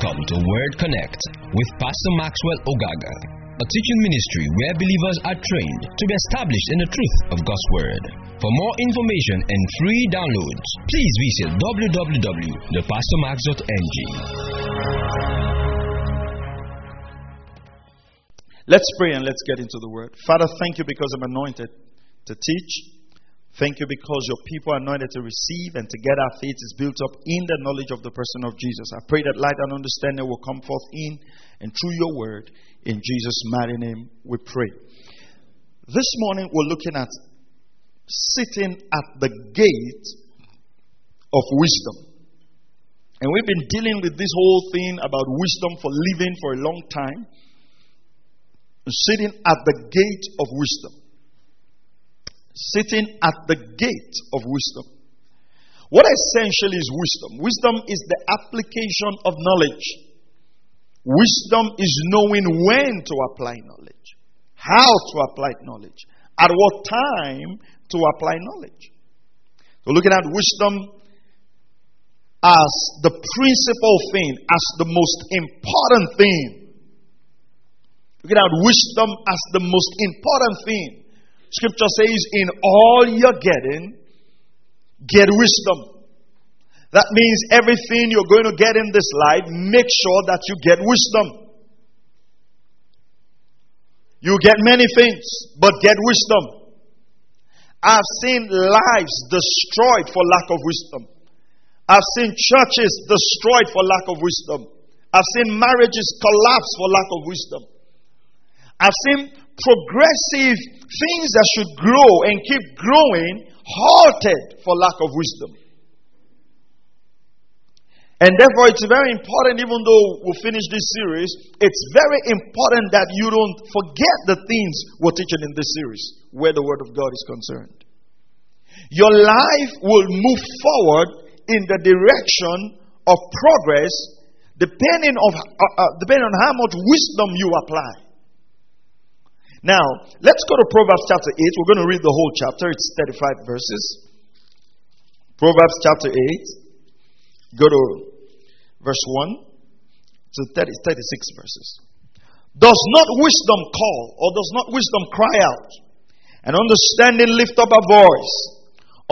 Welcome to Word Connect with Pastor Maxwell Ogaga, a teaching ministry where believers are trained to be established in the truth of God's Word. For more information and free downloads, please visit www.thepastormax.ng. Let's pray and let's get into the Word. Father, thank you because I'm anointed to teach. Thank you because your people are anointed to receive and to get our faith is built up in the knowledge of the person of Jesus. I pray that light and understanding will come forth in and through your word. In Jesus' mighty name we pray. This morning we're looking at sitting at the gate of wisdom. And we've been dealing with this whole thing about wisdom for living for a long time. Sitting at the gate of wisdom sitting at the gate of wisdom. What essentially is wisdom? Wisdom is the application of knowledge. Wisdom is knowing when to apply knowledge, how to apply knowledge, at what time to apply knowledge. So, looking at wisdom as the principal thing, as the most important thing. Looking at wisdom as the most important thing. Scripture says, in all you're getting, get wisdom. That means everything you're going to get in this life, make sure that you get wisdom. You get many things, but get wisdom. I've seen lives destroyed for lack of wisdom. I've seen churches destroyed for lack of wisdom. I've seen marriages collapse for lack of wisdom. I've seen progressive things that should grow and keep growing halted for lack of wisdom. And therefore, it's very important, even though we'll finish this series, it's very important that you don't forget the things we're teaching in this series where the Word of God is concerned. Your life will move forward in the direction of progress depending, of, uh, uh, depending on how much wisdom you apply. Now, let's go to Proverbs chapter 8. We're going to read the whole chapter. It's 35 verses. Proverbs chapter 8. Go to verse 1 to 30, 36 verses. Does not wisdom call, or does not wisdom cry out, and understanding lift up a voice?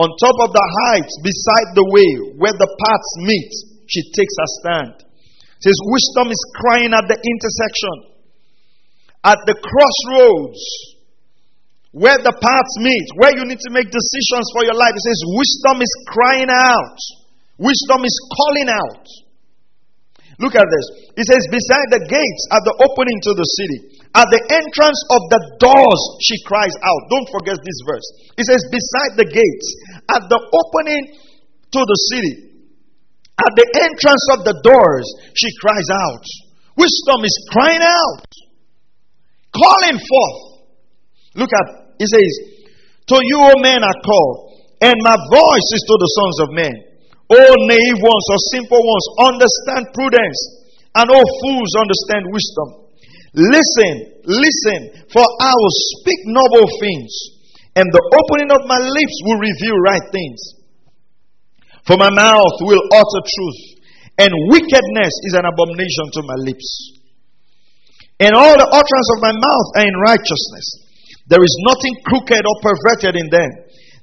On top of the heights, beside the way where the paths meet, she takes a stand. Says, Wisdom is crying at the intersection at the crossroads where the paths meet, where you need to make decisions for your life. It says, Wisdom is crying out, wisdom is calling out. Look at this. It says, Beside the gates at the opening to the city, at the entrance of the doors, she cries out. Don't forget this verse. It says, Beside the gates, at the opening to the city, at the entrance of the doors, she cries out. Wisdom is crying out calling forth. Look at, he says, To you, O men, are called, and my voice is to the sons of men. O naive ones or simple ones, understand prudence, and O fools, understand wisdom. Listen, listen, for I will speak noble things, and the opening of my lips will reveal right things. For my mouth will utter truth, and wickedness is an abomination to my lips. And all the utterance of my mouth are in righteousness. There is nothing crooked or perverted in them.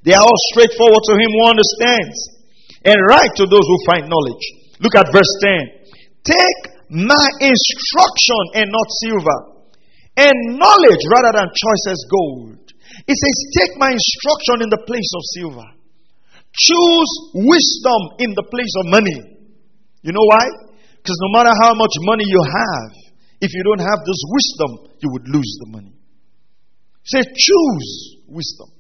They are all straightforward to him who understands, and right to those who find knowledge. Look at verse 10. Take my instruction and not silver, and knowledge rather than choicest gold. It says, Take my instruction in the place of silver. Choose wisdom in the place of money. You know why? Because no matter how much money you have, if you don't have this wisdom, you would lose the money. Say, choose wisdom.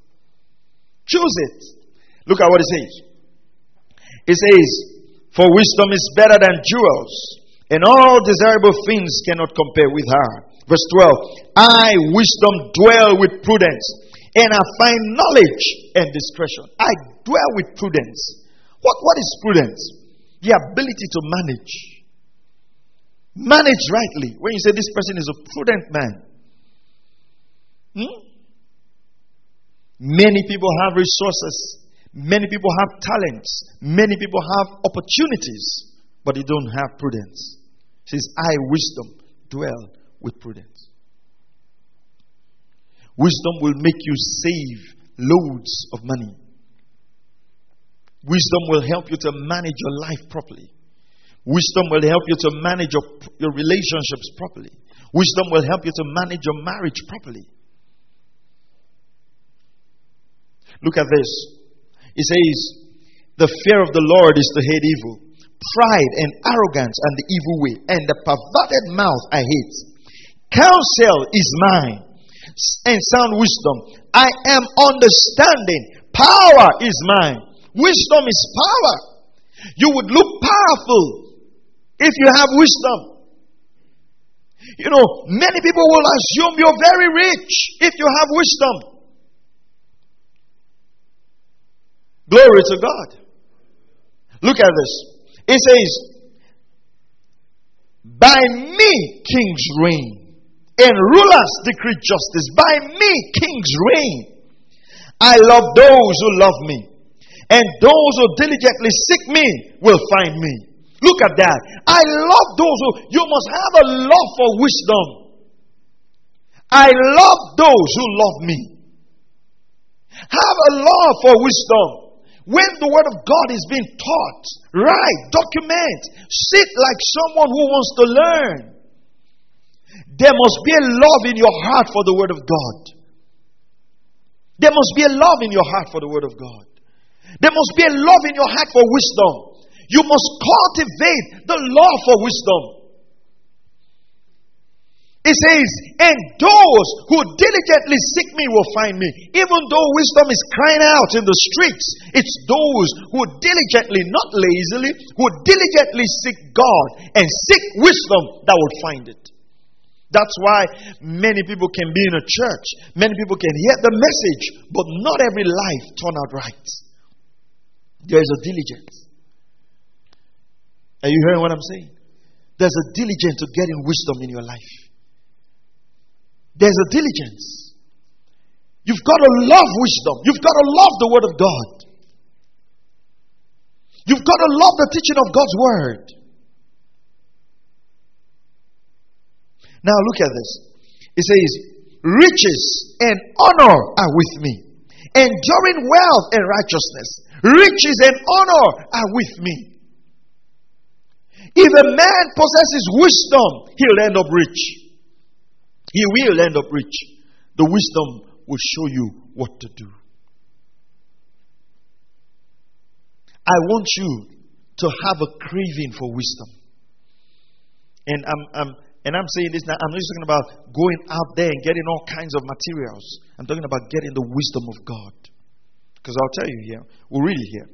Choose it. Look at what it says. It says, For wisdom is better than jewels, and all desirable things cannot compare with her. Verse 12 I, wisdom, dwell with prudence, and I find knowledge and discretion. I dwell with prudence. What, what is prudence? The ability to manage Manage rightly. When you say this person is a prudent man. Hmm? Many people have resources. Many people have talents. Many people have opportunities. But they don't have prudence. says, I, wisdom, dwell with prudence. Wisdom will make you save loads of money. Wisdom will help you to manage your life properly. Wisdom will help you to manage your, your relationships properly. Wisdom will help you to manage your marriage properly. Look at this. It says, The fear of the Lord is to hate evil, pride and arrogance and the evil way, and the perverted mouth I hate. Counsel is mine, and sound wisdom. I am understanding. Power is mine. Wisdom is power. You would look powerful if you have wisdom. You know, many people will assume you're very rich if you have wisdom. Glory to God. Look at this. It says, By me kings reign, and rulers decree justice. By me kings reign. I love those who love me, and those who diligently seek me will find me. Look at that. I love those who, you must have a love for wisdom. I love those who love me. Have a love for wisdom. When the word of God is being taught, write, document, sit like someone who wants to learn. There must be a love in your heart for the word of God. There must be a love in your heart for the word of God. There must be a love in your heart for wisdom. You must cultivate the love for wisdom. It says, And those who diligently seek me will find me. Even though wisdom is crying out in the streets, it's those who diligently, not lazily, who diligently seek God and seek wisdom that will find it. That's why many people can be in a church, many people can hear the message, but not every life turn out right. There is a diligence. Are you hearing what I'm saying? There's a diligence to getting wisdom in your life. There's a diligence. You've got to love wisdom. You've got to love the Word of God. You've got to love the teaching of God's Word. Now look at this. It says, Riches and honor are with me, enduring wealth and righteousness. Riches and honor are with me. If a man possesses wisdom, he'll end up rich. He will end up rich. The wisdom will show you what to do. I want you to have a craving for wisdom. And I'm, I'm, and I'm saying this now, I'm not just talking about going out there and getting all kinds of materials. I'm talking about getting the wisdom of God. Because I'll tell you here, we'll read it here.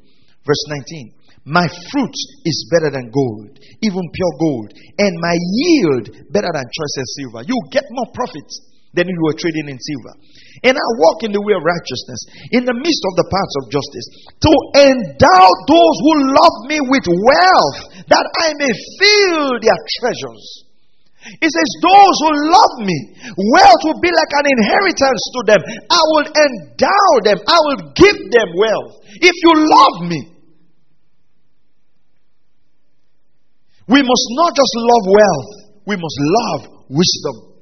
Verse 19. My fruit is better than gold, even pure gold, and my yield better than choicest silver. You get more profits than if you were trading in silver. And I walk in the way of righteousness, in the midst of the paths of justice, to endow those who love me with wealth, that I may fill their treasures. It says, Those who love me, wealth will be like an inheritance to them. I will endow them, I will give them wealth. If you love me, We must not just love wealth, we must love wisdom.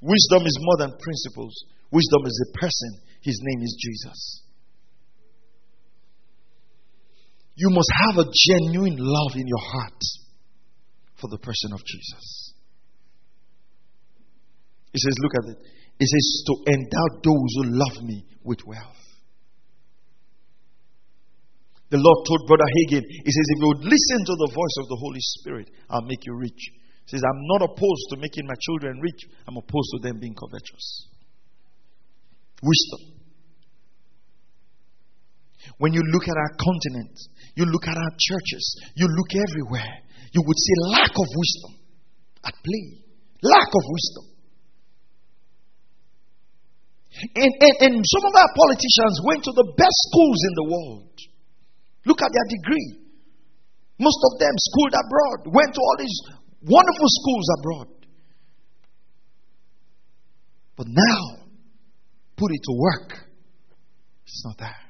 Wisdom is more than principles, wisdom is a person. His name is Jesus. You must have a genuine love in your heart for the person of Jesus. He says, Look at it. It says, To endow those who love me with wealth. The Lord told Brother Hagin, He says, if you would listen to the voice of the Holy Spirit, I'll make you rich. He says, I'm not opposed to making my children rich, I'm opposed to them being covetous. Wisdom. When you look at our continent, you look at our churches, you look everywhere, you would see lack of wisdom at play. Lack of wisdom. And, and, and some of our politicians went to the best schools in the world. Look at their degree. Most of them schooled abroad, went to all these wonderful schools abroad. But now, put it to work. It's not there.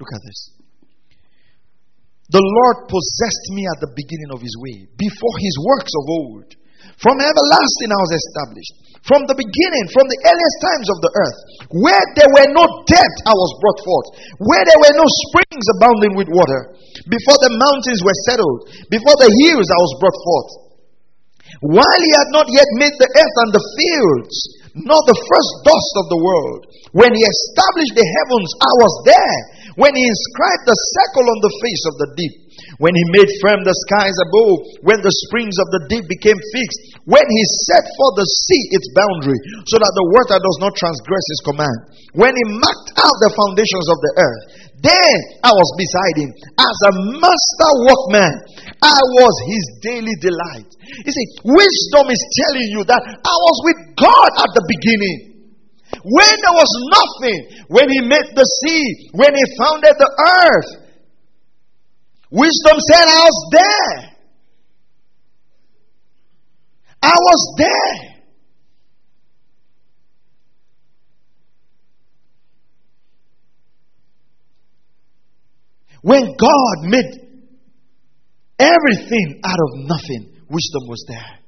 Look at this. The Lord possessed me at the beginning of his way, before his works of old. From everlasting I was established. From the beginning, from the earliest times of the earth, where there were no depths, I was brought forth. Where there were no springs abounding with water. Before the mountains were settled, before the hills, I was brought forth. While he had not yet made the earth and the fields, nor the first dust of the world, when he established the heavens, I was there. When he inscribed the circle on the face of the deep, when he made firm the skies above, when the springs of the deep became fixed, when he set for the sea its boundary, so that the water does not transgress his command, when he marked out the foundations of the earth, then I was beside him as a master workman. I was his daily delight. You see, wisdom is telling you that I was with God at the beginning. When there was nothing, when he made the sea, when he founded the earth, wisdom said, I was there. I was there. When God made everything out of nothing, wisdom was there.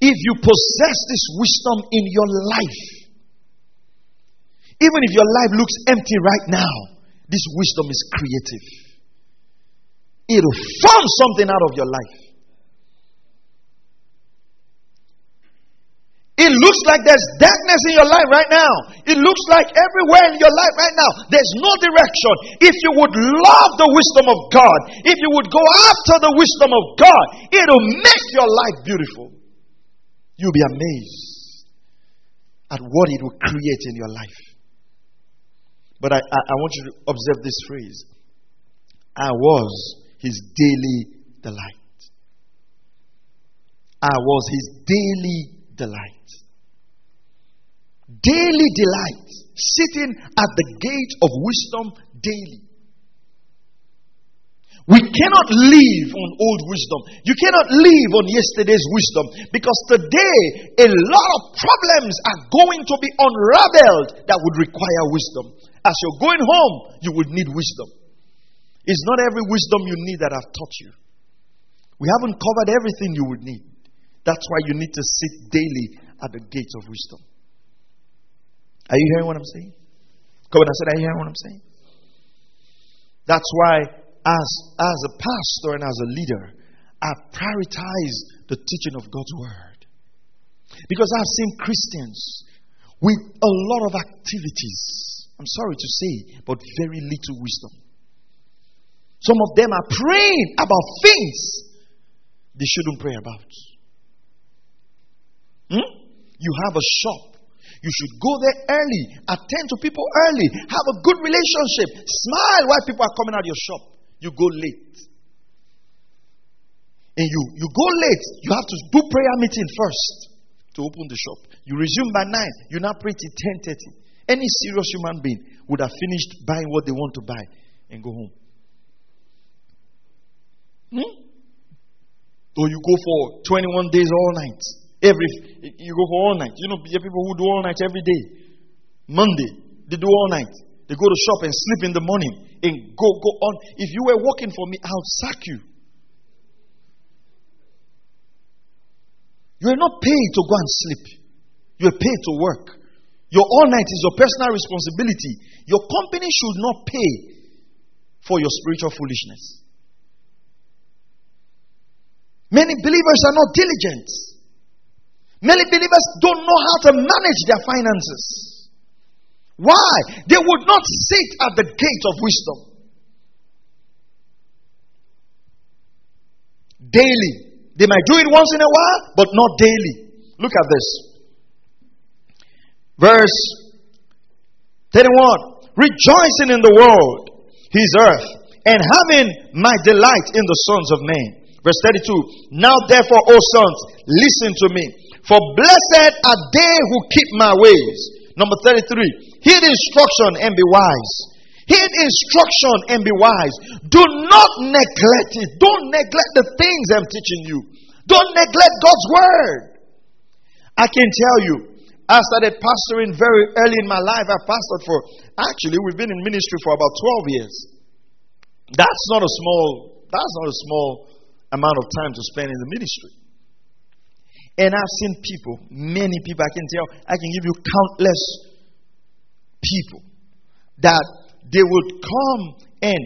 If you possess this wisdom in your life, even if your life looks empty right now, this wisdom is creative. It'll form something out of your life. It looks like there's darkness in your life right now. It looks like everywhere in your life right now, there's no direction. If you would love the wisdom of God, if you would go after the wisdom of God, it'll make your life beautiful. You'll be amazed at what it will create in your life. But I, I, I want you to observe this phrase I was his daily delight. I was his daily delight. Daily delight. Sitting at the gate of wisdom daily. We cannot live on old wisdom. You cannot live on yesterday's wisdom because today a lot of problems are going to be unraveled that would require wisdom. As you're going home, you would need wisdom. It's not every wisdom you need that I've taught you. We haven't covered everything you would need. That's why you need to sit daily at the gates of wisdom. Are you hearing what I'm saying? Come on, I said, Are you hearing what I'm saying? That's why, as, as a pastor and as a leader, I prioritize the teaching of God's word. Because I've seen Christians with a lot of activities I'm sorry to say, but very little wisdom. Some of them are praying about things they shouldn't pray about. Hmm? You have a shop. You should go there early, attend to people early, have a good relationship, smile while people are coming out of your shop. You go late. And you, you go late, you have to do prayer meeting first to open the shop. You resume by 9, you now pray till 10.30. Any serious human being would have finished buying what they want to buy and go home. Hmm? Or you go for 21 days all night. Every you go for all night. You know, are people who do all night every day. Monday, they do all night. They go to shop and sleep in the morning and go go on. If you were working for me, I'll sack you. You are not paid to go and sleep. You are paid to work. Your all night is your personal responsibility. Your company should not pay for your spiritual foolishness. Many believers are not diligent. Many believers don't know how to manage their finances. Why? They would not sit at the gate of wisdom. Daily. They might do it once in a while, but not daily. Look at this. Verse 31 Rejoicing in the world, his earth, and having my delight in the sons of men. Verse 32 Now therefore, O sons, listen to me. For blessed are they who keep my ways. Number 33 Heed instruction and be wise. Heed instruction and be wise. Do not neglect it. Don't neglect the things I'm teaching you. Don't neglect God's word. I can tell you, I started pastoring very early in my life. I pastored for, actually, we've been in ministry for about 12 years. That's not a small That's not a small amount of time to spend in the ministry. And I've seen people, many people, I can tell, I can give you countless people that they would come and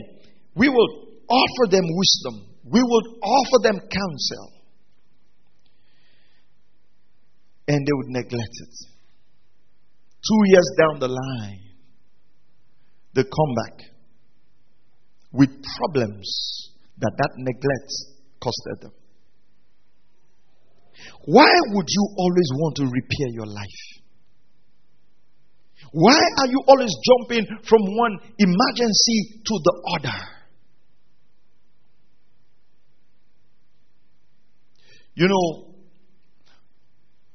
we will offer them wisdom, we would offer them counsel, and they would neglect it. Two years down the line, they come back with problems that that neglect costed them. Why would you always want to repair your life? Why are you always jumping from one emergency to the other? You know,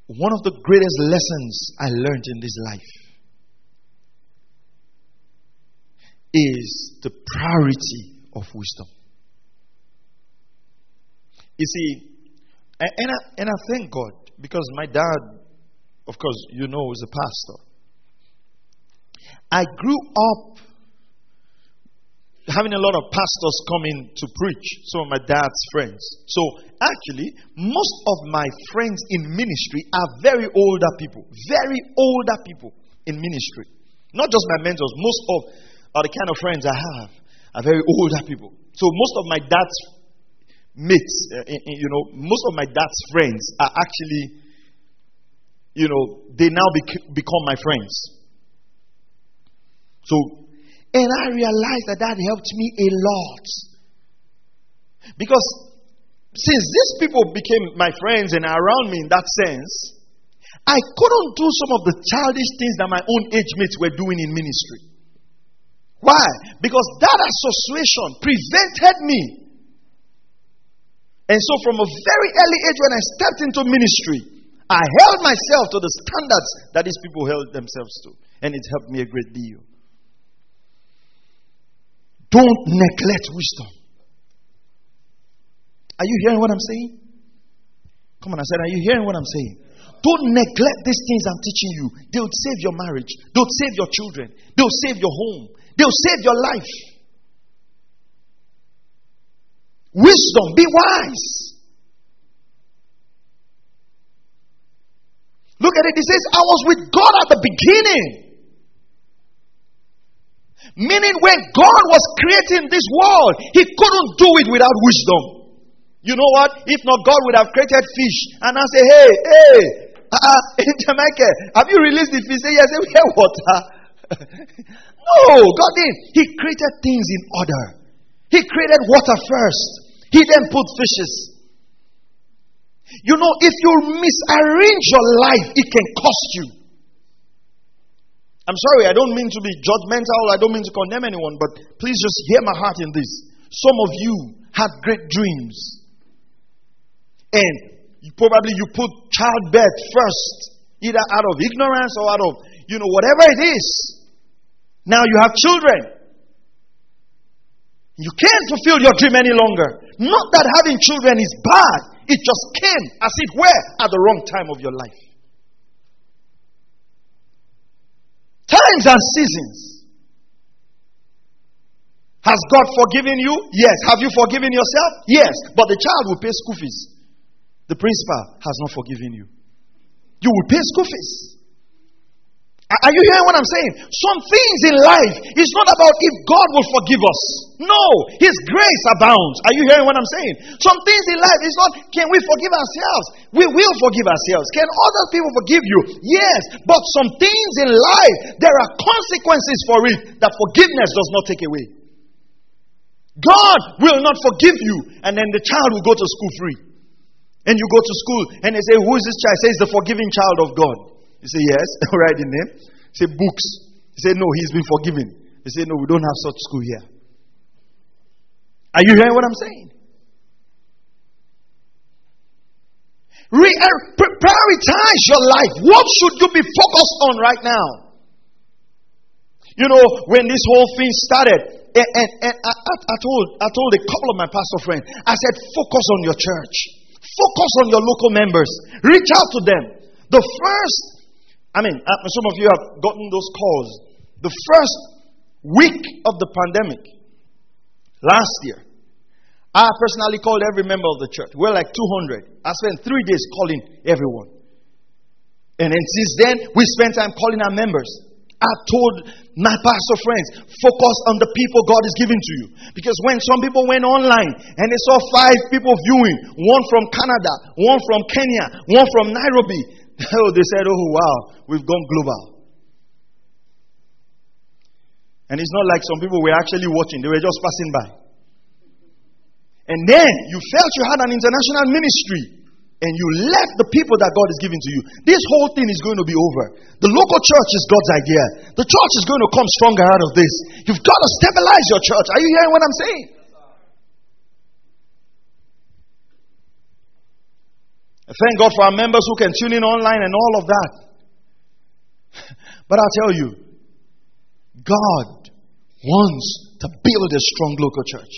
one of the greatest lessons I learned in this life is the priority of wisdom. You see, and I, and I thank God because my dad, of course, you know, is a pastor. I grew up having a lot of pastors coming to preach, some of my dad's friends. So, actually, most of my friends in ministry are very older people, very older people in ministry. Not just my mentors, most of are the kind of friends I have are very older people. So, most of my dad's mates, uh, you know, most of my dad's friends are actually, you know, they now bec- become my friends. So, and I realized that that helped me a lot. Because since these people became my friends and around me in that sense, I couldn't do some of the childish things that my own age mates were doing in ministry. Why? Because that association prevented me. And so, from a very early age, when I stepped into ministry, I held myself to the standards that these people held themselves to. And it helped me a great deal. Don't neglect wisdom. Are you hearing what I'm saying? Come on, I said, Are you hearing what I'm saying? Don't neglect these things I'm teaching you. They'll save your marriage, they'll save your children, they'll save your home, they'll save your life. Wisdom, be wise. Look at it. It says, I was with God at the beginning. Meaning, when God was creating this world, He couldn't do it without wisdom. You know what? If not, God would have created fish and I say, hey, hey, uh, in Jamaica, have you released the fish? Say, yes, we have water. no, God didn't. He created things in order. He created water first. He then put fishes. You know, if you misarrange your life, it can cost you. I'm sorry, I don't mean to be judgmental, I don't mean to condemn anyone, but please just hear my heart in this. Some of you had great dreams. And you probably you put childbirth first, either out of ignorance or out of, you know, whatever it is. Now you have children. You can't fulfill your dream any longer. Not that having children is bad, it just came, as it were, at the wrong time of your life. Times and seasons. Has God forgiven you? Yes. Have you forgiven yourself? Yes. But the child will pay school fees. The principal has not forgiven you. You will pay school fees. Are you hearing what I'm saying? Some things in life it's not about if God will forgive us. No, His grace abounds. Are you hearing what I'm saying? Some things in life it's not can we forgive ourselves? We will forgive ourselves. Can other people forgive you? Yes, but some things in life there are consequences for it that forgiveness does not take away. God will not forgive you, and then the child will go to school free. And you go to school and they say, Who is this child? Say, the forgiving child of God. You say, Yes, write the name. say, Books. You say, No, he's been forgiven. You say, No, we don't have such school here. Are you hearing what I'm saying? Re- uh, prioritize your life. What should you be focused on right now? You know, when this whole thing started, and, and, and I, I, told, I told a couple of my pastor friends, I said, focus on your church, focus on your local members, reach out to them. The first I mean, uh, some of you have gotten those calls. The first week of the pandemic, last year, I personally called every member of the church. We're like 200. I spent three days calling everyone. And then since then, we spent time calling our members. I told my pastor friends, focus on the people God is giving to you. Because when some people went online and they saw five people viewing, one from Canada, one from Kenya, one from Nairobi, oh, they said, oh, wow, we've gone global. And it's not like some people were actually watching, they were just passing by. And then you felt you had an international ministry and you left the people that God is giving to you, this whole thing is going to be over. The local church is God's idea. The church is going to come stronger out of this. You've got to stabilize your church. Are you hearing what I'm saying? Thank God for our members who can tune in online and all of that. But I'll tell you, God wants to build a strong local church.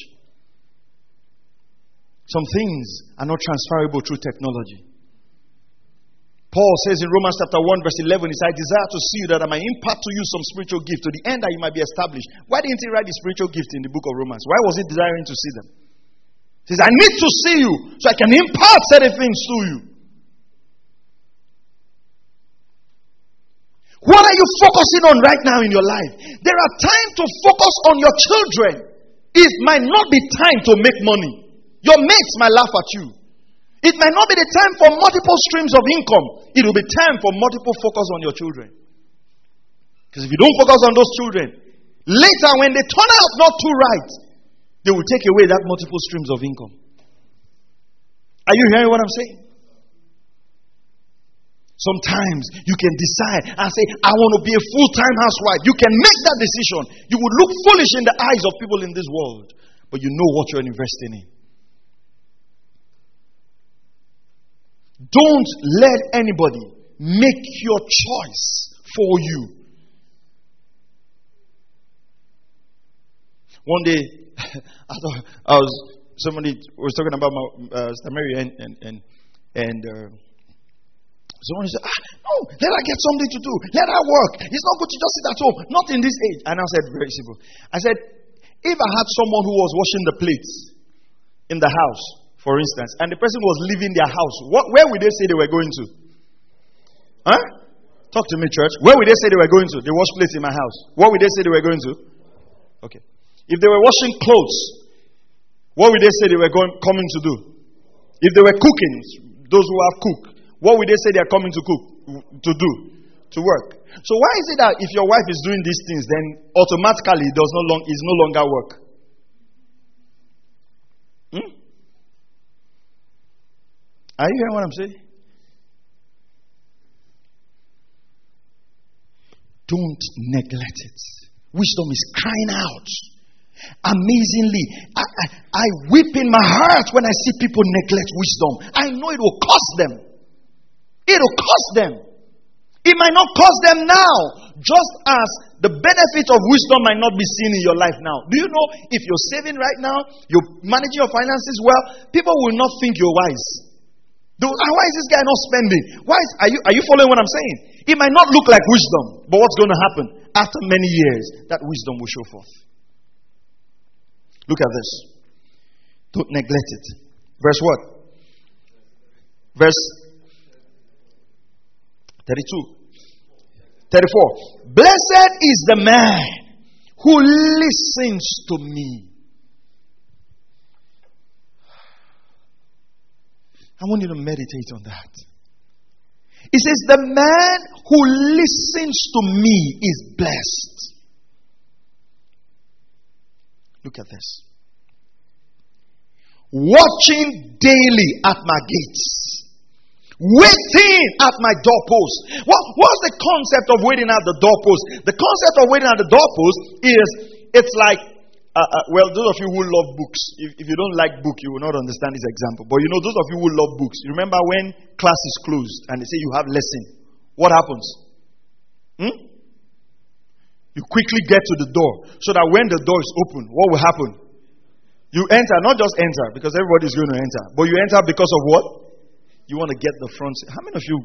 Some things are not transferable through technology. Paul says in Romans chapter 1, verse 11, he says, I desire to see you that I might impart to you some spiritual gift to the end that you might be established. Why didn't he write the spiritual gift in the book of Romans? Why was he desiring to see them? He says, I need to see you so I can impart certain things to you. What are you focusing on right now in your life? There are times to focus on your children. It might not be time to make money. Your mates might laugh at you. It might not be the time for multiple streams of income. It will be time for multiple focus on your children. Because if you don't focus on those children, later when they turn out not too right, they will take away that multiple streams of income. Are you hearing what I'm saying? Sometimes you can decide and say, I want to be a full time housewife. You can make that decision. You would look foolish in the eyes of people in this world, but you know what you're investing in. Don't let anybody make your choice for you. One day, I thought I was somebody was talking about my uh, Mary and and and, and uh, someone said, ah, "No, let her get something to do. Let her work. It's not good to just sit at home. Not in this age." And I said, "Very simple." I said, "If I had someone who was washing the plates in the house." for instance, and the person was leaving their house, what, where would they say they were going to? Huh? Talk to me, church. Where would they say they were going to? They wash plates in my house. What would they say they were going to? Okay. If they were washing clothes, what would they say they were going, coming to do? If they were cooking, those who have cook, what would they say they are coming to cook, to do, to work? So why is it that if your wife is doing these things, then automatically it does no long, is no longer work? Hmm? Are you hearing what I'm saying? Don't neglect it. Wisdom is crying out. Amazingly, I, I, I weep in my heart when I see people neglect wisdom. I know it will cost them. It will cost them. It might not cost them now, just as the benefit of wisdom might not be seen in your life now. Do you know if you're saving right now, you're managing your finances well, people will not think you're wise. Ah, why is this guy not spending? Why is, are, you, are you following what I'm saying? It might not look like wisdom, but what's going to happen? After many years, that wisdom will show forth. Look at this. Don't neglect it. Verse what? Verse 32. 34. Blessed is the man who listens to me I want you to meditate on that. It says, The man who listens to me is blessed. Look at this. Watching daily at my gates, waiting at my doorpost. What, what's the concept of waiting at the doorpost? The concept of waiting at the doorpost is it's like uh, uh, well, those of you who love books, if, if you don't like book, you will not understand this example. But you know, those of you who love books, remember when class is closed and they say you have lesson, what happens? Hmm? You quickly get to the door so that when the door is open, what will happen? You enter, not just enter because everybody is going to enter, but you enter because of what? You want to get the front. seat. How many of you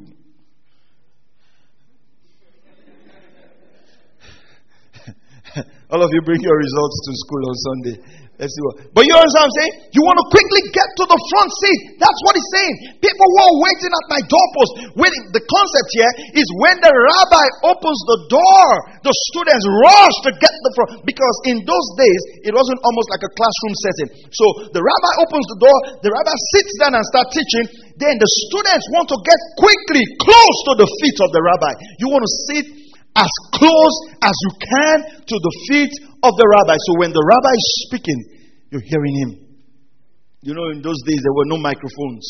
All of you bring your results to school on Sunday. Let's. But you understand what I'm saying? You want to quickly get to the front seat. That's what he's saying. People were waiting at my doorpost. Waiting. The concept here is when the rabbi opens the door, the students rush to get the front. Because in those days, it wasn't almost like a classroom setting. So the rabbi opens the door, the rabbi sits down and starts teaching. Then the students want to get quickly close to the feet of the rabbi. You want to sit as close as you can to the feet of the rabbi. So when the rabbi is speaking, you're hearing him. You know, in those days, there were no microphones.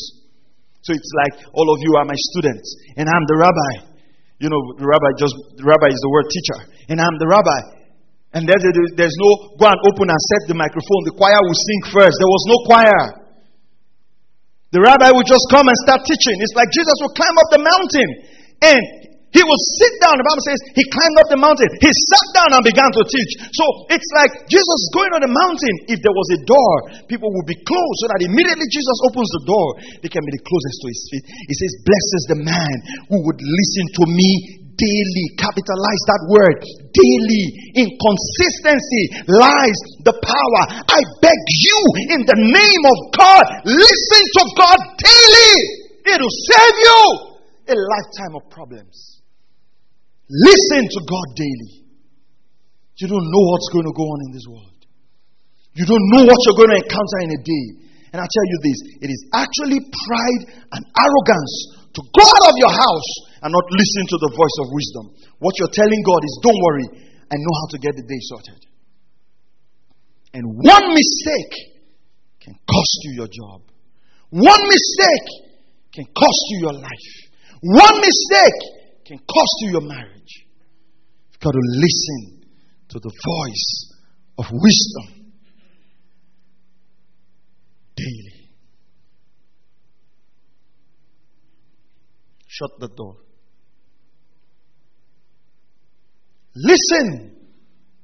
So it's like all of you are my students, and I'm the rabbi. You know, the rabbi just, the rabbi is the word teacher, and I'm the rabbi. And there's, there's no go and open and set the microphone. The choir will sing first. There was no choir. The rabbi would just come and start teaching. It's like Jesus would climb up the mountain and he will sit down. The Bible says he climbed up the mountain. He sat down and began to teach. So it's like Jesus going on the mountain. If there was a door, people would be close so that immediately Jesus opens the door, they can be the closest to his feet. He says, Blessed is the man who would listen to me daily. Capitalize that word. Daily. Inconsistency lies the power. I beg you, in the name of God, listen to God daily. It'll save you a lifetime of problems. Listen to God daily. You don't know what's going to go on in this world. You don't know what you're going to encounter in a day. And I tell you this it is actually pride and arrogance to go out of your house and not listen to the voice of wisdom. What you're telling God is, don't worry, I know how to get the day sorted. And one mistake can cost you your job. One mistake can cost you your life. One mistake can cost you your marriage. Got to listen to the voice of wisdom daily. Shut the door. Listen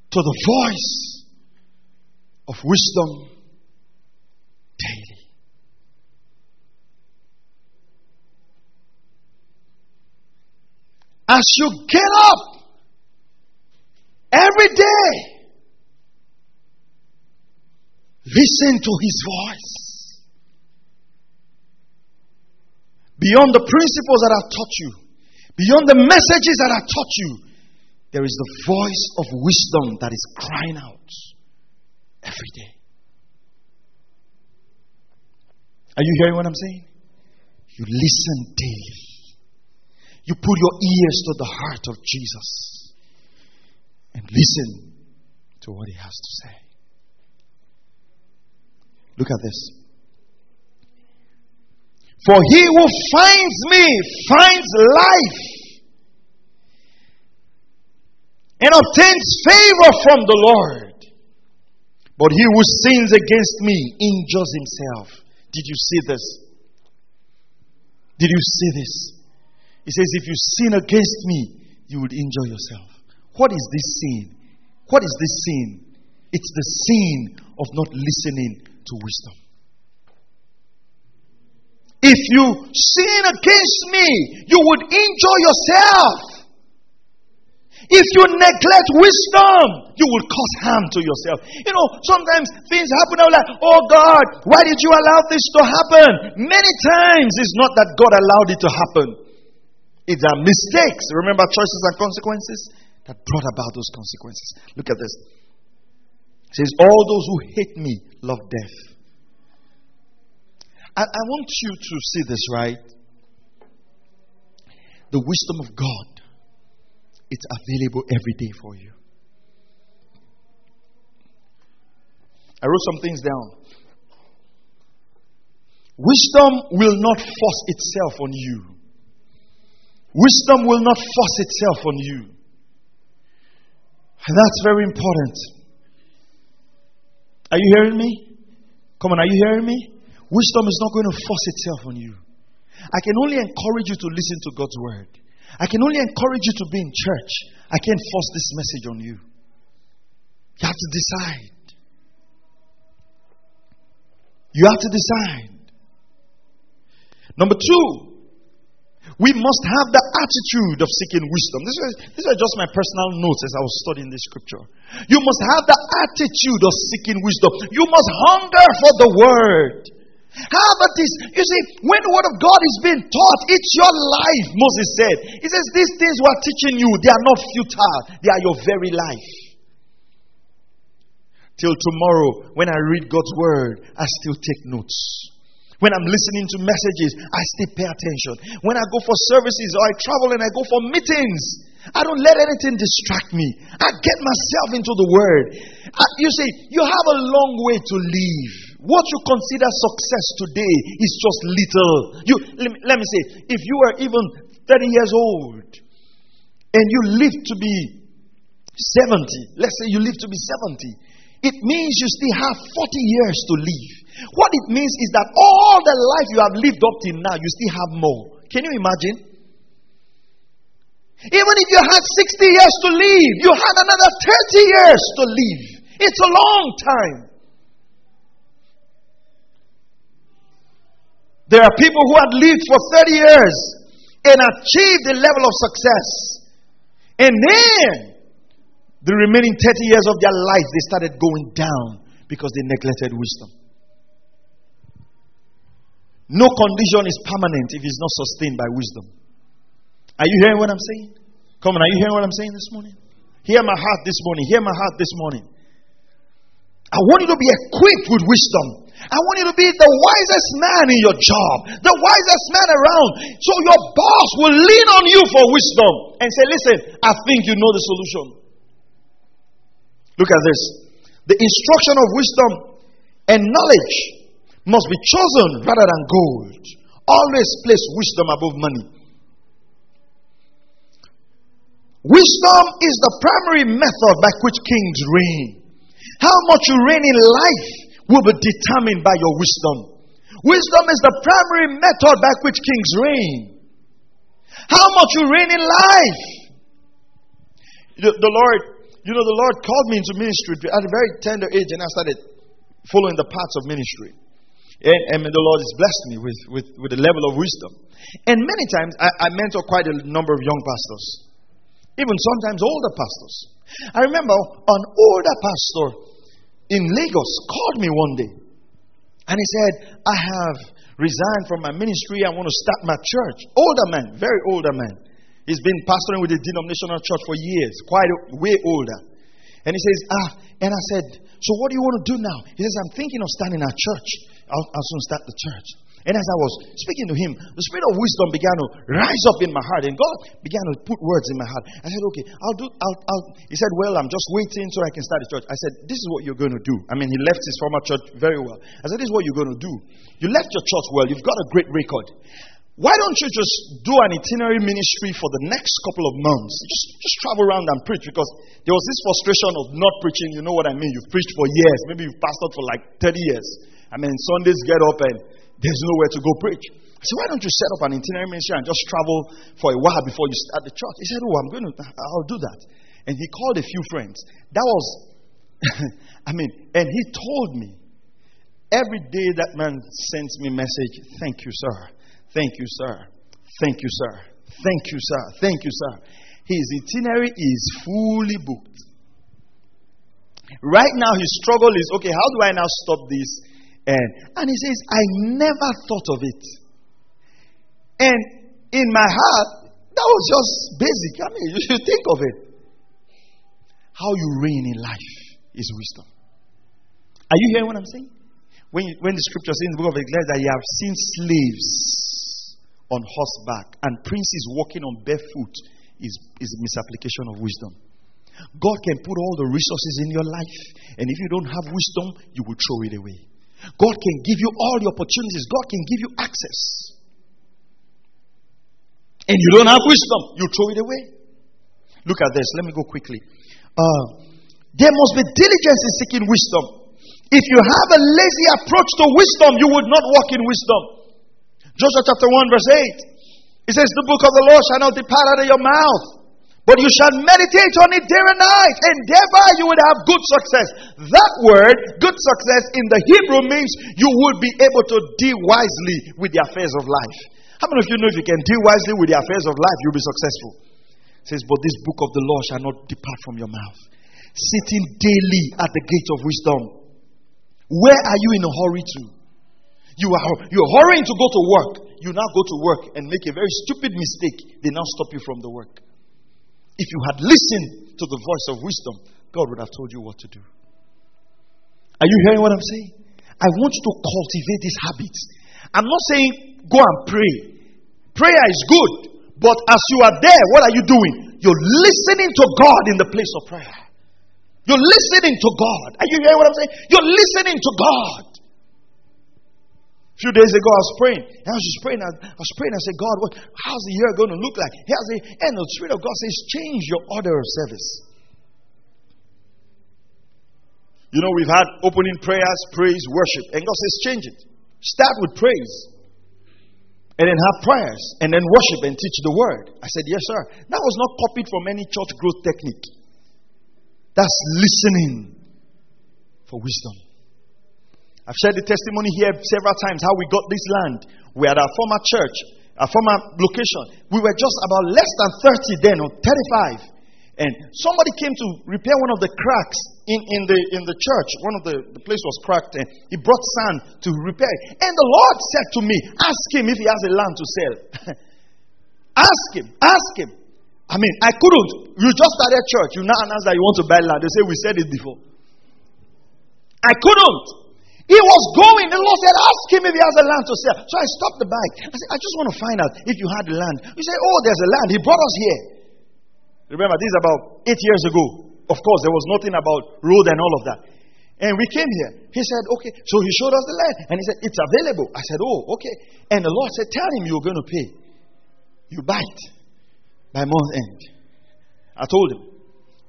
to the voice of wisdom daily. As you get up every day, listen to his voice. Beyond the principles that I've taught you, beyond the messages that I've taught you, there is the voice of wisdom that is crying out every day. Are you hearing what I'm saying? You listen daily. You put your ears to the heart of Jesus and listen to what he has to say. Look at this. For he who finds me finds life and obtains favor from the Lord. But he who sins against me injures himself. Did you see this? Did you see this? He says, If you sin against me, you would injure yourself. What is this sin? What is this sin? It's the sin of not listening to wisdom. If you sin against me, you would injure yourself. If you neglect wisdom, you will cause harm to yourself. You know, sometimes things happen. I'm like, oh God, why did you allow this to happen? Many times it's not that God allowed it to happen. It's our mistakes. Remember choices and consequences that brought about those consequences. Look at this. It says, All those who hate me love death. I, I want you to see this, right? The wisdom of God, it's available every day for you. I wrote some things down. Wisdom will not force itself on you. Wisdom will not force itself on you. And that's very important. Are you hearing me? Come on, are you hearing me? Wisdom is not going to force itself on you. I can only encourage you to listen to God's word. I can only encourage you to be in church. I can't force this message on you. You have to decide. You have to decide. Number two, We must have the attitude of seeking wisdom. This is, these are just my personal notes as I was studying this scripture. You must have the attitude of seeking wisdom. You must hunger for the word. How about this? You see, when the word of God is being taught, it's your life, Moses said. He says, These things we are teaching you, they are not futile, they are your very life. Till tomorrow, when I read God's word, I still take notes. When I'm listening to messages, I still pay attention. When I go for services or I travel and I go for meetings, I don't let anything distract me. I get myself into the Word. Uh, you see, you have a long way to live. What you consider success today is just little. You, let, me, let me say, if you are even 30 years old and you live to be 70, let's say you live to be 70, it means you still have 40 years to live. What it means is that all the life you have lived up till now, you still have more. Can you imagine? Even if you had 60 years to live, you had another 30 years to live. It's a long time. There are people who had lived for 30 years and achieved the level of success. And then, the remaining 30 years of their life, they started going down because they neglected wisdom. No condition is permanent if it's not sustained by wisdom. Are you hearing what I'm saying? Come on, are you hearing what I'm saying this morning? Hear my heart this morning. Hear my heart this morning. I want you to be equipped with wisdom. I want you to be the wisest man in your job, the wisest man around. So your boss will lean on you for wisdom and say, Listen, I think you know the solution. Look at this. The instruction of wisdom and knowledge must be chosen rather than gold. Always place wisdom above money. Wisdom is the primary method by which kings reign. How much you reign in life will be determined by your wisdom. Wisdom is the primary method by which kings reign. How much you reign in life. The, the Lord, you know, the Lord called me into ministry at a very tender age, and I started following the paths of ministry. And, and the Lord has blessed me with, with, with a level of wisdom. And many times I, I mentor quite a number of young pastors, even sometimes older pastors. I remember an older pastor in Lagos called me one day and he said, I have resigned from my ministry. I want to start my church. Older man, very older man. He's been pastoring with a denominational church for years, quite a, way older. And he says, Ah, and I said, So what do you want to do now? He says, I'm thinking of starting a church. I'll, I'll soon start the church. And as I was speaking to him, the spirit of wisdom began to rise up in my heart, and God began to put words in my heart. I said, "Okay, I'll do." I'll, I'll. He said, "Well, I'm just waiting so I can start the church." I said, "This is what you're going to do." I mean, he left his former church very well. I said, "This is what you're going to do. You left your church well. You've got a great record. Why don't you just do an itinerary ministry for the next couple of months? Just, just travel around and preach because there was this frustration of not preaching. You know what I mean? You've preached for years. Maybe you've pastored for like 30 years. I mean, Sundays get up and there's nowhere to go preach. I said, why don't you set up an itinerary ministry and just travel for a while before you start the church? He said, oh, I'm going to, I'll do that. And he called a few friends. That was, I mean, and he told me, every day that man sends me message, thank you, sir. Thank you, sir. Thank you, sir. Thank you, sir. Thank you, sir. His itinerary is fully booked. Right now, his struggle is okay, how do I now stop this? And, and he says, I never thought of it. And in my heart, that was just basic. I mean, you should think of it. How you reign in life is wisdom. Are you hearing what I'm saying? When, you, when the scripture says in the book of Ecclesiastes that you have seen slaves on horseback and princes walking on barefoot is, is misapplication of wisdom. God can put all the resources in your life, and if you don't have wisdom, you will throw it away. God can give you all the opportunities, God can give you access. And you don't have wisdom, you throw it away. Look at this. Let me go quickly. Uh, there must be diligence in seeking wisdom. If you have a lazy approach to wisdom, you would not walk in wisdom. Joshua chapter 1, verse 8. It says, The book of the Lord shall not depart out of your mouth but you shall meditate on it day and night, and thereby you will have good success. That word, good success, in the Hebrew means you will be able to deal wisely with the affairs of life. How many of you know if you can deal wisely with the affairs of life, you'll be successful? It says, But this book of the law shall not depart from your mouth. Sitting daily at the gate of wisdom. Where are you in a hurry to? You are you're hurrying to go to work. You now go to work and make a very stupid mistake. They now stop you from the work. If you had listened to the voice of wisdom, God would have told you what to do. Are you hearing what I'm saying? I want you to cultivate these habits. I'm not saying go and pray. Prayer is good, but as you are there, what are you doing? You're listening to God in the place of prayer. You're listening to God. Are you hearing what I'm saying? You're listening to God. A few days ago, I was praying. And I was just praying. I, was praying. I said, God, what, how's the year going to look like? How's the, and the Spirit of God says, change your order of service. You know, we've had opening prayers, praise, worship. And God says, change it. Start with praise. And then have prayers. And then worship and teach the word. I said, yes, sir. That was not copied from any church growth technique. That's listening for wisdom. I've shared the testimony here several times how we got this land. We had our former church, our former location. We were just about less than 30 then, or 35. And somebody came to repair one of the cracks in, in, the, in the church. One of the, the place was cracked, and he brought sand to repair it. And the Lord said to me, Ask him if he has a land to sell. ask him, ask him. I mean, I couldn't. You just started church. You now announce that you want to buy land. They say, We said it before. I couldn't. He was going. The Lord said, Ask him if he has a land to sell. So I stopped the bike. I said, I just want to find out if you had the land. He said, Oh, there's a land. He brought us here. Remember, this is about eight years ago. Of course, there was nothing about road and all of that. And we came here. He said, Okay. So he showed us the land. And he said, It's available. I said, Oh, okay. And the Lord said, Tell him you're going to pay. You it by month end. I told him.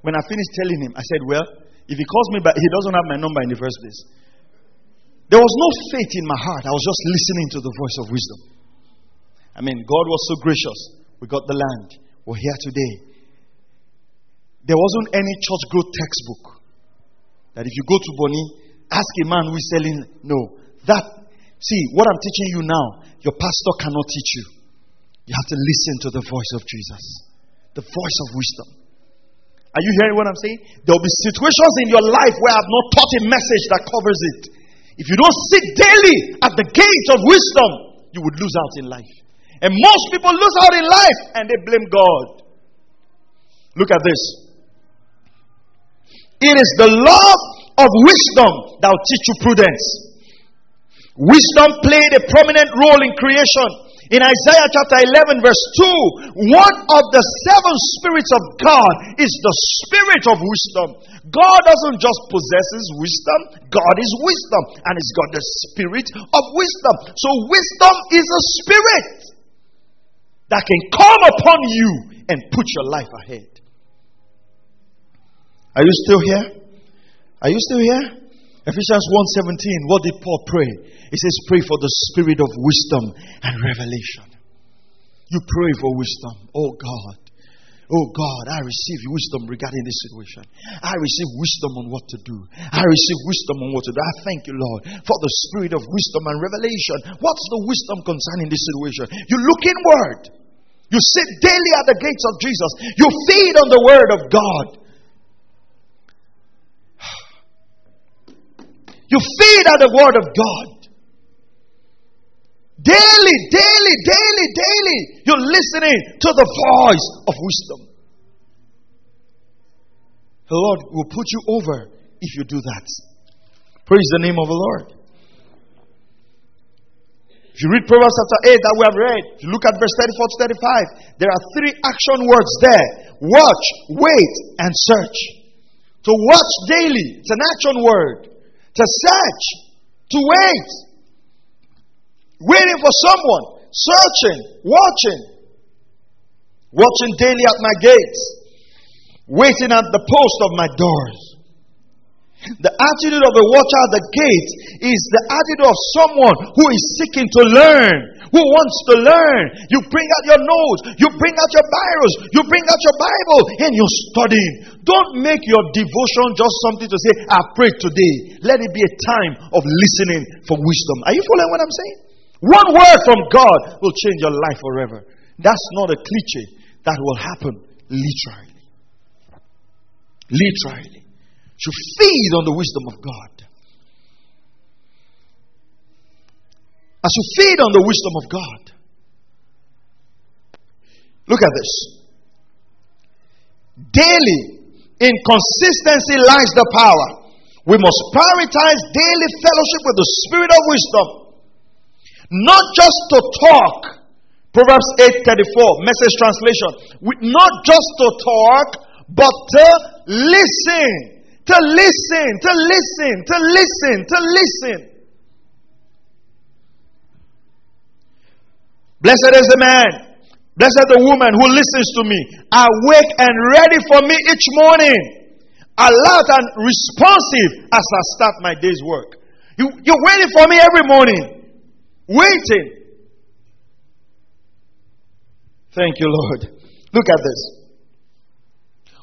When I finished telling him, I said, Well, if he calls me back, he doesn't have my number in the first place. There was no faith in my heart. I was just listening to the voice of wisdom. I mean, God was so gracious. We got the land. We're here today. There wasn't any church growth textbook that if you go to Bonny, ask a man who is selling. No. That, see, what I'm teaching you now, your pastor cannot teach you. You have to listen to the voice of Jesus, the voice of wisdom. Are you hearing what I'm saying? There will be situations in your life where I've not taught a message that covers it. If you don't sit daily at the gate of wisdom, you would lose out in life. And most people lose out in life and they blame God. Look at this. It is the love of wisdom that will teach you prudence. Wisdom played a prominent role in creation. In Isaiah chapter 11, verse 2, one of the seven spirits of God is the spirit of wisdom. God doesn't just possess his wisdom, God is wisdom, and he's got the spirit of wisdom. So, wisdom is a spirit that can come upon you and put your life ahead. Are you still here? Are you still here? Ephesians 1:17. What did Paul pray? He says, Pray for the spirit of wisdom and revelation. You pray for wisdom. Oh God. Oh God, I receive wisdom regarding this situation. I receive wisdom on what to do. I receive wisdom on what to do. I thank you, Lord, for the spirit of wisdom and revelation. What's the wisdom concerning this situation? You look inward. You sit daily at the gates of Jesus. You feed on the word of God. You feed on the word of God. Daily, daily, daily, daily, you're listening to the voice of wisdom. The Lord will put you over if you do that. Praise the name of the Lord. If you read Proverbs chapter 8 that we have read, if you look at verse 34 to 35, there are three action words there watch, wait, and search. To watch daily, it's an action word to search, to wait, waiting for someone, searching, watching, watching daily at my gates, waiting at the post of my doors. The attitude of a watcher at the gate is the attitude of someone who is seeking to learn, who wants to learn. You bring out your notes, you bring out your Bibles, you bring out your Bible, and you're studying. Don't make your devotion just something to say, I prayed today. Let it be a time of listening for wisdom. Are you following what I'm saying? One word from God will change your life forever. That's not a cliche. That will happen literally. Literally. To feed on the wisdom of God. As you feed on the wisdom of God. Look at this. Daily, in consistency lies the power. We must prioritize daily fellowship with the Spirit of wisdom. Not just to talk. Proverbs 8:34, message translation. Not just to talk, but to listen. To listen, to listen, to listen, to listen. Blessed is the man, blessed the woman who listens to me, awake and ready for me each morning alert and responsive as I start my day's work. You, you're waiting for me every morning. Waiting. Thank you, Lord. Look at this.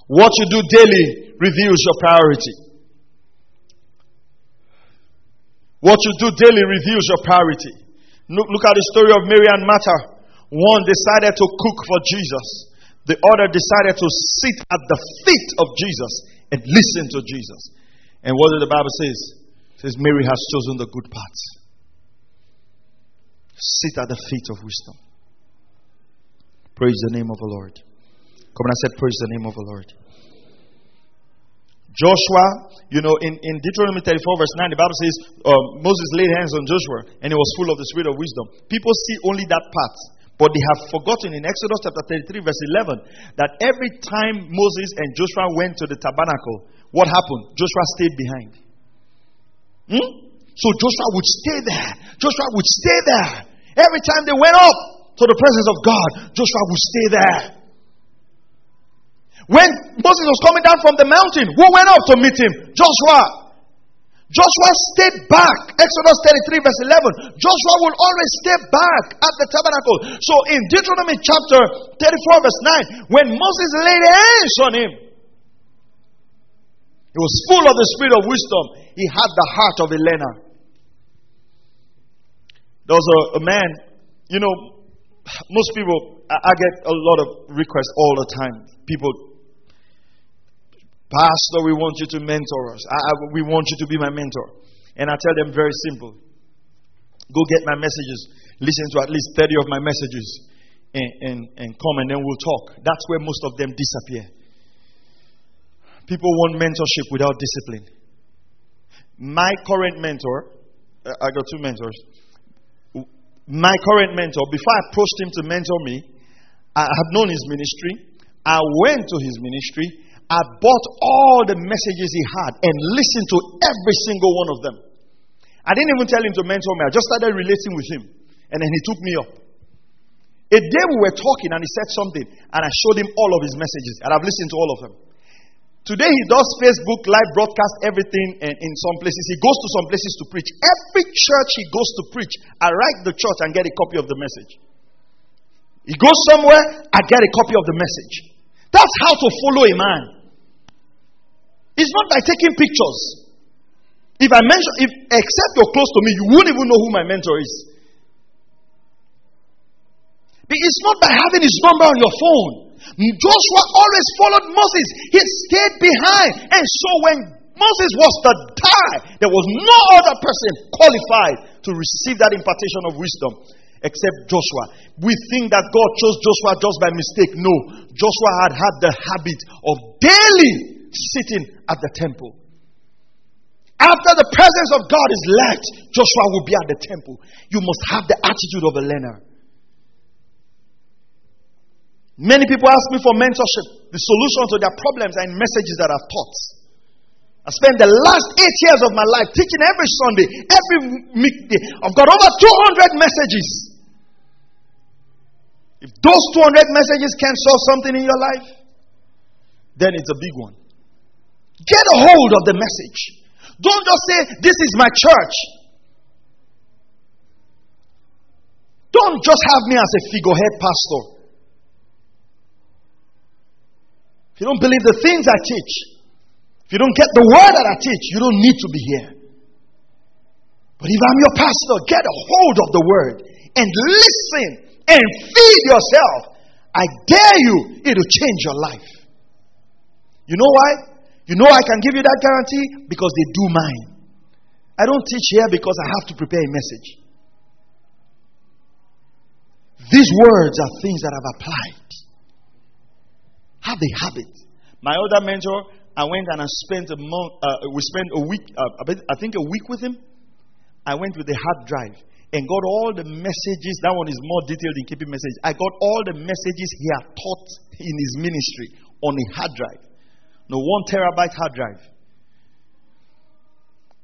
What you do daily reveals your priority. What you do daily reveals your priority. Look, look at the story of Mary and Martha. One decided to cook for Jesus, the other decided to sit at the feet of Jesus and listen to Jesus. And what did the Bible says? It says Mary has chosen the good part. Sit at the feet of wisdom. Praise the name of the Lord. Come on, I said, Praise the name of the Lord. Joshua, you know, in, in Deuteronomy 34, verse 9, the Bible says um, Moses laid hands on Joshua and he was full of the spirit of wisdom. People see only that part. But they have forgotten in Exodus chapter 33, verse 11, that every time Moses and Joshua went to the tabernacle, what happened? Joshua stayed behind. Hmm? So Joshua would stay there. Joshua would stay there. Every time they went up to the presence of God, Joshua would stay there. When Moses was coming down from the mountain, who went up to meet him? Joshua. Joshua stayed back. Exodus 33, verse 11. Joshua will always stay back at the tabernacle. So in Deuteronomy chapter 34, verse 9, when Moses laid hands on him, he was full of the spirit of wisdom. He had the heart of a learner. There was a, a man, you know, most people, I, I get a lot of requests all the time. People Pastor, we want you to mentor us. I, I, we want you to be my mentor. And I tell them very simple go get my messages, listen to at least 30 of my messages, and, and, and come and then we'll talk. That's where most of them disappear. People want mentorship without discipline. My current mentor, uh, I got two mentors. My current mentor, before I approached him to mentor me, I had known his ministry. I went to his ministry I bought all the messages he had and listened to every single one of them. I didn't even tell him to mentor me. I just started relating with him. And then he took me up. A day we were talking and he said something, and I showed him all of his messages, and I've listened to all of them. Today he does Facebook live broadcast everything and in some places. He goes to some places to preach. Every church he goes to preach, I write the church and get a copy of the message. He goes somewhere, I get a copy of the message. That's how to follow a man. It's not by taking pictures. If I mention, if except you're close to me, you won't even know who my mentor is. It's not by having his number on your phone. Joshua always followed Moses. He stayed behind. And so when Moses was to die, there was no other person qualified to receive that impartation of wisdom except Joshua. We think that God chose Joshua just by mistake. No. Joshua had had the habit of daily sitting at the temple. After the presence of God is left, Joshua will be at the temple. You must have the attitude of a learner. Many people ask me for mentorship. The solution to their problems are in messages that I've taught. I spent the last eight years of my life teaching every Sunday, every weekday. I've got over 200 messages. If those 200 messages can solve something in your life, then it's a big one. Get a hold of the message. Don't just say, This is my church. Don't just have me as a figurehead pastor. If you don't believe the things I teach, if you don't get the word that I teach, you don't need to be here. But if I'm your pastor, get a hold of the word and listen and feed yourself. I dare you, it'll change your life. You know why? You know I can give you that guarantee? Because they do mine. I don't teach here because I have to prepare a message. These words are things that I've applied. Have a habit. My other mentor, I went and I spent a month, uh, we spent a week, uh, I think a week with him. I went with a hard drive and got all the messages. That one is more detailed in keeping messages. I got all the messages he had taught in his ministry on a hard drive. No, one terabyte hard drive.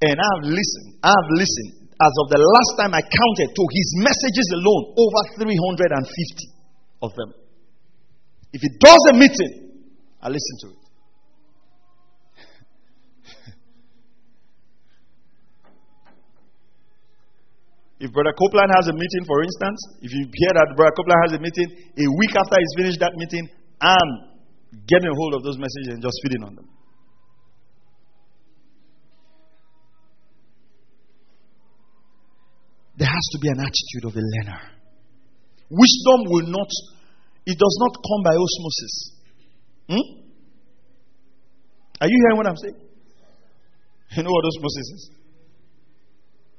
And I've listened, I've listened. As of the last time I counted to his messages alone, over 350 of them. If he does a meeting, I listen to it. If Brother Copeland has a meeting, for instance, if you hear that Brother Copeland has a meeting, a week after he's finished that meeting, I'm getting a hold of those messages and just feeding on them. There has to be an attitude of a learner. Wisdom will not, it does not come by osmosis. Hmm? Are you hearing what I'm saying? You know what osmosis is?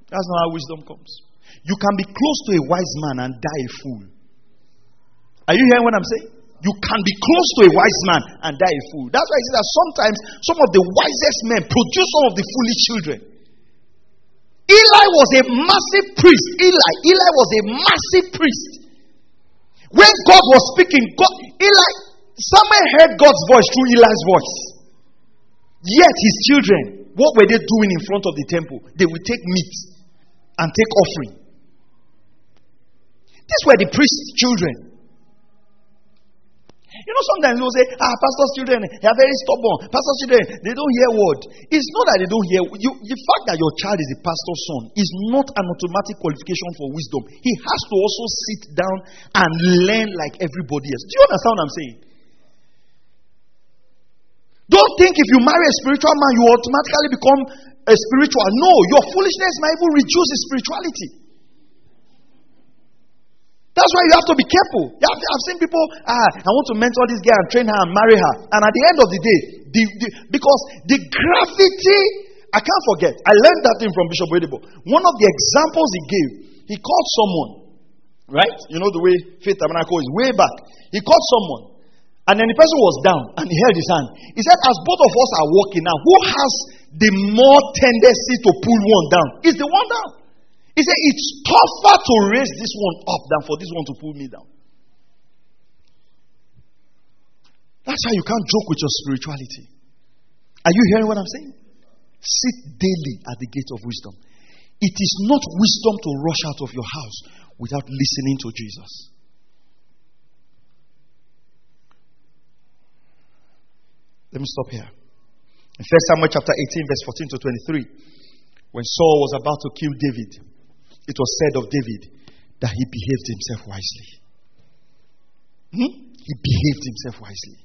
That's not how wisdom comes. You can be close to a wise man and die a fool. Are you hearing what I'm saying? You can be close to a wise man and die a fool. That's why I say that sometimes some of the wisest men produce some of the foolish children. Eli was a massive priest. Eli, Eli was a massive priest. When God was speaking, God, Eli, Samuel heard God's voice through Eli's voice. Yet his children, what were they doing in front of the temple? They would take meat and take offering. These were the priest's children. You know, sometimes people say, ah, pastor's children, they are very stubborn. Pastor's children, they don't hear word. It's not that they don't hear. You, the fact that your child is a pastor's son is not an automatic qualification for wisdom. He has to also sit down and learn like everybody else. Do you understand what I'm saying? Don't think if you marry a spiritual man, you automatically become a spiritual. No, your foolishness might even reduce his spirituality. That's why you have to be careful. Have, I've seen people, ah, I want to mentor this girl and train her and marry her. And at the end of the day, the, the, because the gravity, I can't forget. I learned that thing from Bishop Oyedepo. One of the examples he gave, he called someone, right? You know the way Faith Tabernacle is way back. He called someone. And then the person was down and he held his hand. He said, As both of us are walking now, who has the more tendency to pull one down? Is the one down. He said, It's tougher to raise this one up than for this one to pull me down. That's how you can't joke with your spirituality. Are you hearing what I'm saying? Sit daily at the gate of wisdom. It is not wisdom to rush out of your house without listening to Jesus. Let me stop here. In 1 Samuel chapter 18, verse 14 to 23, when Saul was about to kill David, it was said of David that he behaved himself wisely. Hmm? He behaved himself wisely.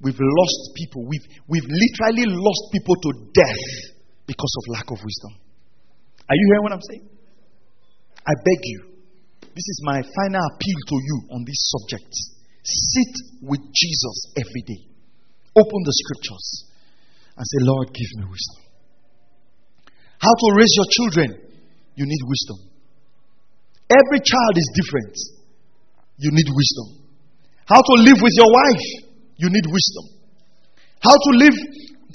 We've lost people. We've, we've literally lost people to death because of lack of wisdom. Are you hearing what I'm saying? I beg you. This is my final appeal to you on this subject. Sit with Jesus every day. Open the scriptures and say, Lord, give me wisdom. How to raise your children you need wisdom. Every child is different. You need wisdom. How to live with your wife, you need wisdom. How to live,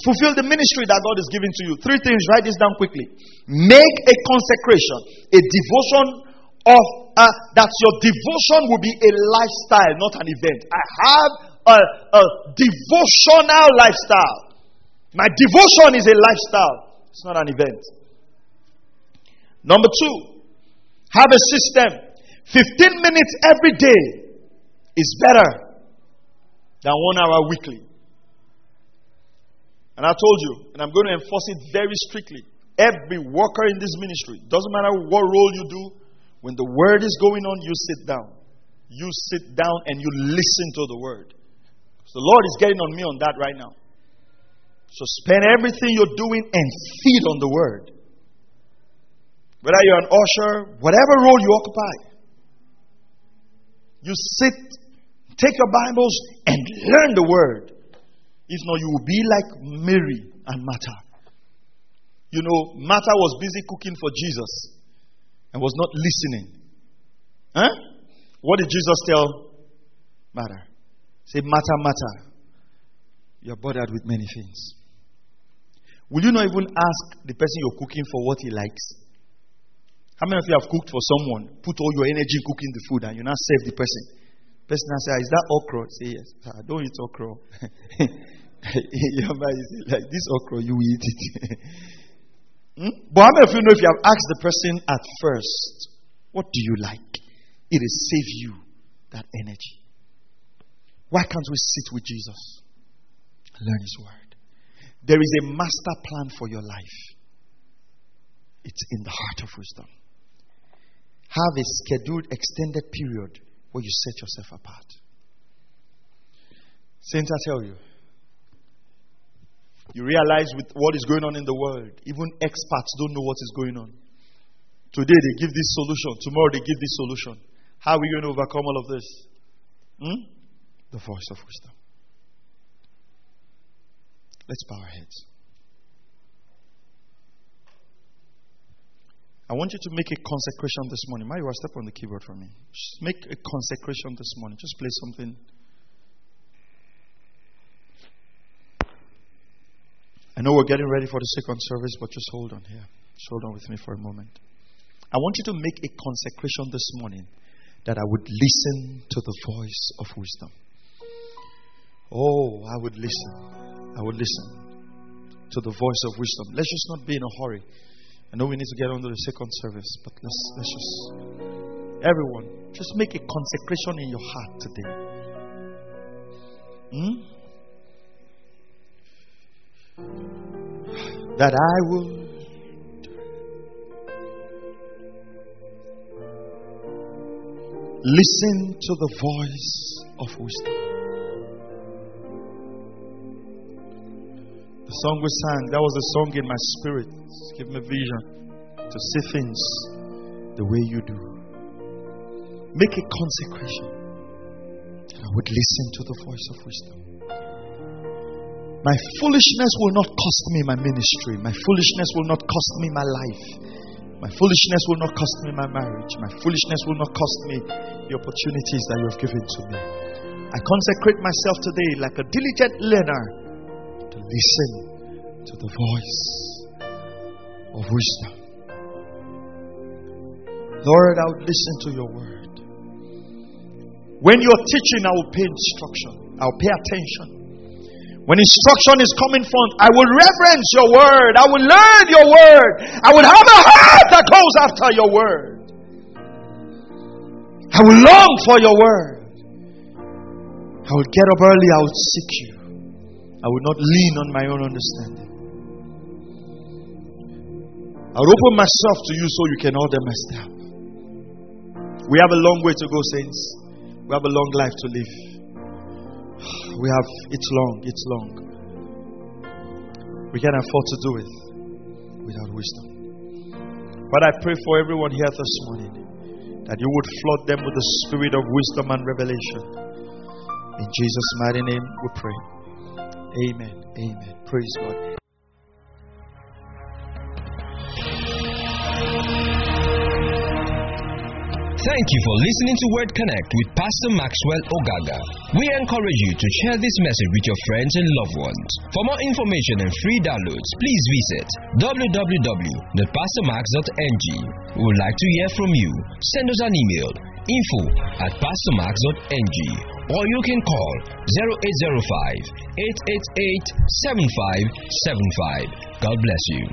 fulfill the ministry that God is giving to you. Three things, write this down quickly. Make a consecration, a devotion of uh, that your devotion will be a lifestyle, not an event. I have a, a devotional lifestyle. My devotion is a lifestyle, it's not an event. Number two, have a system. 15 minutes every day is better than one hour weekly. And I told you, and I'm going to enforce it very strictly. Every worker in this ministry, doesn't matter what role you do, when the word is going on, you sit down. You sit down and you listen to the word. So the Lord is getting on me on that right now. So spend everything you're doing and feed on the word. Whether you're an usher, whatever role you occupy, you sit, take your Bibles, and learn the word. If not, you will be like Mary and Martha. You know, Martha was busy cooking for Jesus and was not listening. Huh? What did Jesus tell Martha? Say, Martha, Martha, you're bothered with many things. Will you not even ask the person you're cooking for what he likes? How many of you have cooked for someone, put all your energy cooking the food, and you now serve the person? Person now says, Is that okra? Say, Yes. I don't eat okra. Like, This okra, you eat it. hmm? But how many of you know if you have asked the person at first, What do you like? It will save you that energy. Why can't we sit with Jesus? Learn His Word. There is a master plan for your life, it's in the heart of wisdom. Have a scheduled, extended period where you set yourself apart. Saints, I tell you, you realize with what is going on in the world, even experts don't know what is going on. Today they give this solution, tomorrow they give this solution. How are we going to overcome all of this? Hmm? The voice of wisdom. Let's bow our heads. I want you to make a consecration this morning. Mario, step on the keyboard for me. Just make a consecration this morning. Just play something. I know we're getting ready for the second service, but just hold on here. Just hold on with me for a moment. I want you to make a consecration this morning that I would listen to the voice of wisdom. Oh, I would listen. I would listen to the voice of wisdom. Let's just not be in a hurry. I know we need to get on to the second service, but let's let's just everyone just make a consecration in your heart today. Hmm? That I will listen to the voice of wisdom. The song we sang, that was a song in my spirit. Give me vision to see things the way you do. Make a consecration that I would listen to the voice of wisdom. My foolishness will not cost me my ministry. My foolishness will not cost me my life. My foolishness will not cost me my marriage. My foolishness will not cost me the opportunities that you have given to me. I consecrate myself today like a diligent learner to listen to the voice of wisdom. Lord, I would listen to your word. When you're teaching, I will pay instruction, I'll pay attention. When instruction is coming from, I will reverence your word. I will learn your word. I will have a heart that goes after your word. I will long for your word. I will get up early. I will seek you. I will not lean on my own understanding. I will open myself to you so you can order my step. We have a long way to go, saints. We have a long life to live. We have, it's long, it's long. We can afford to do it without wisdom. But I pray for everyone here this morning that you would flood them with the spirit of wisdom and revelation. In Jesus' mighty name we pray. Amen. Amen. Praise God. Thank you for listening to Word Connect with Pastor Maxwell Ogaga. We encourage you to share this message with your friends and loved ones. For more information and free downloads, please visit www.pastormax.ng. We would like to hear from you. Send us an email info at pastormax.ng or you can call 0805 888 7575. God bless you.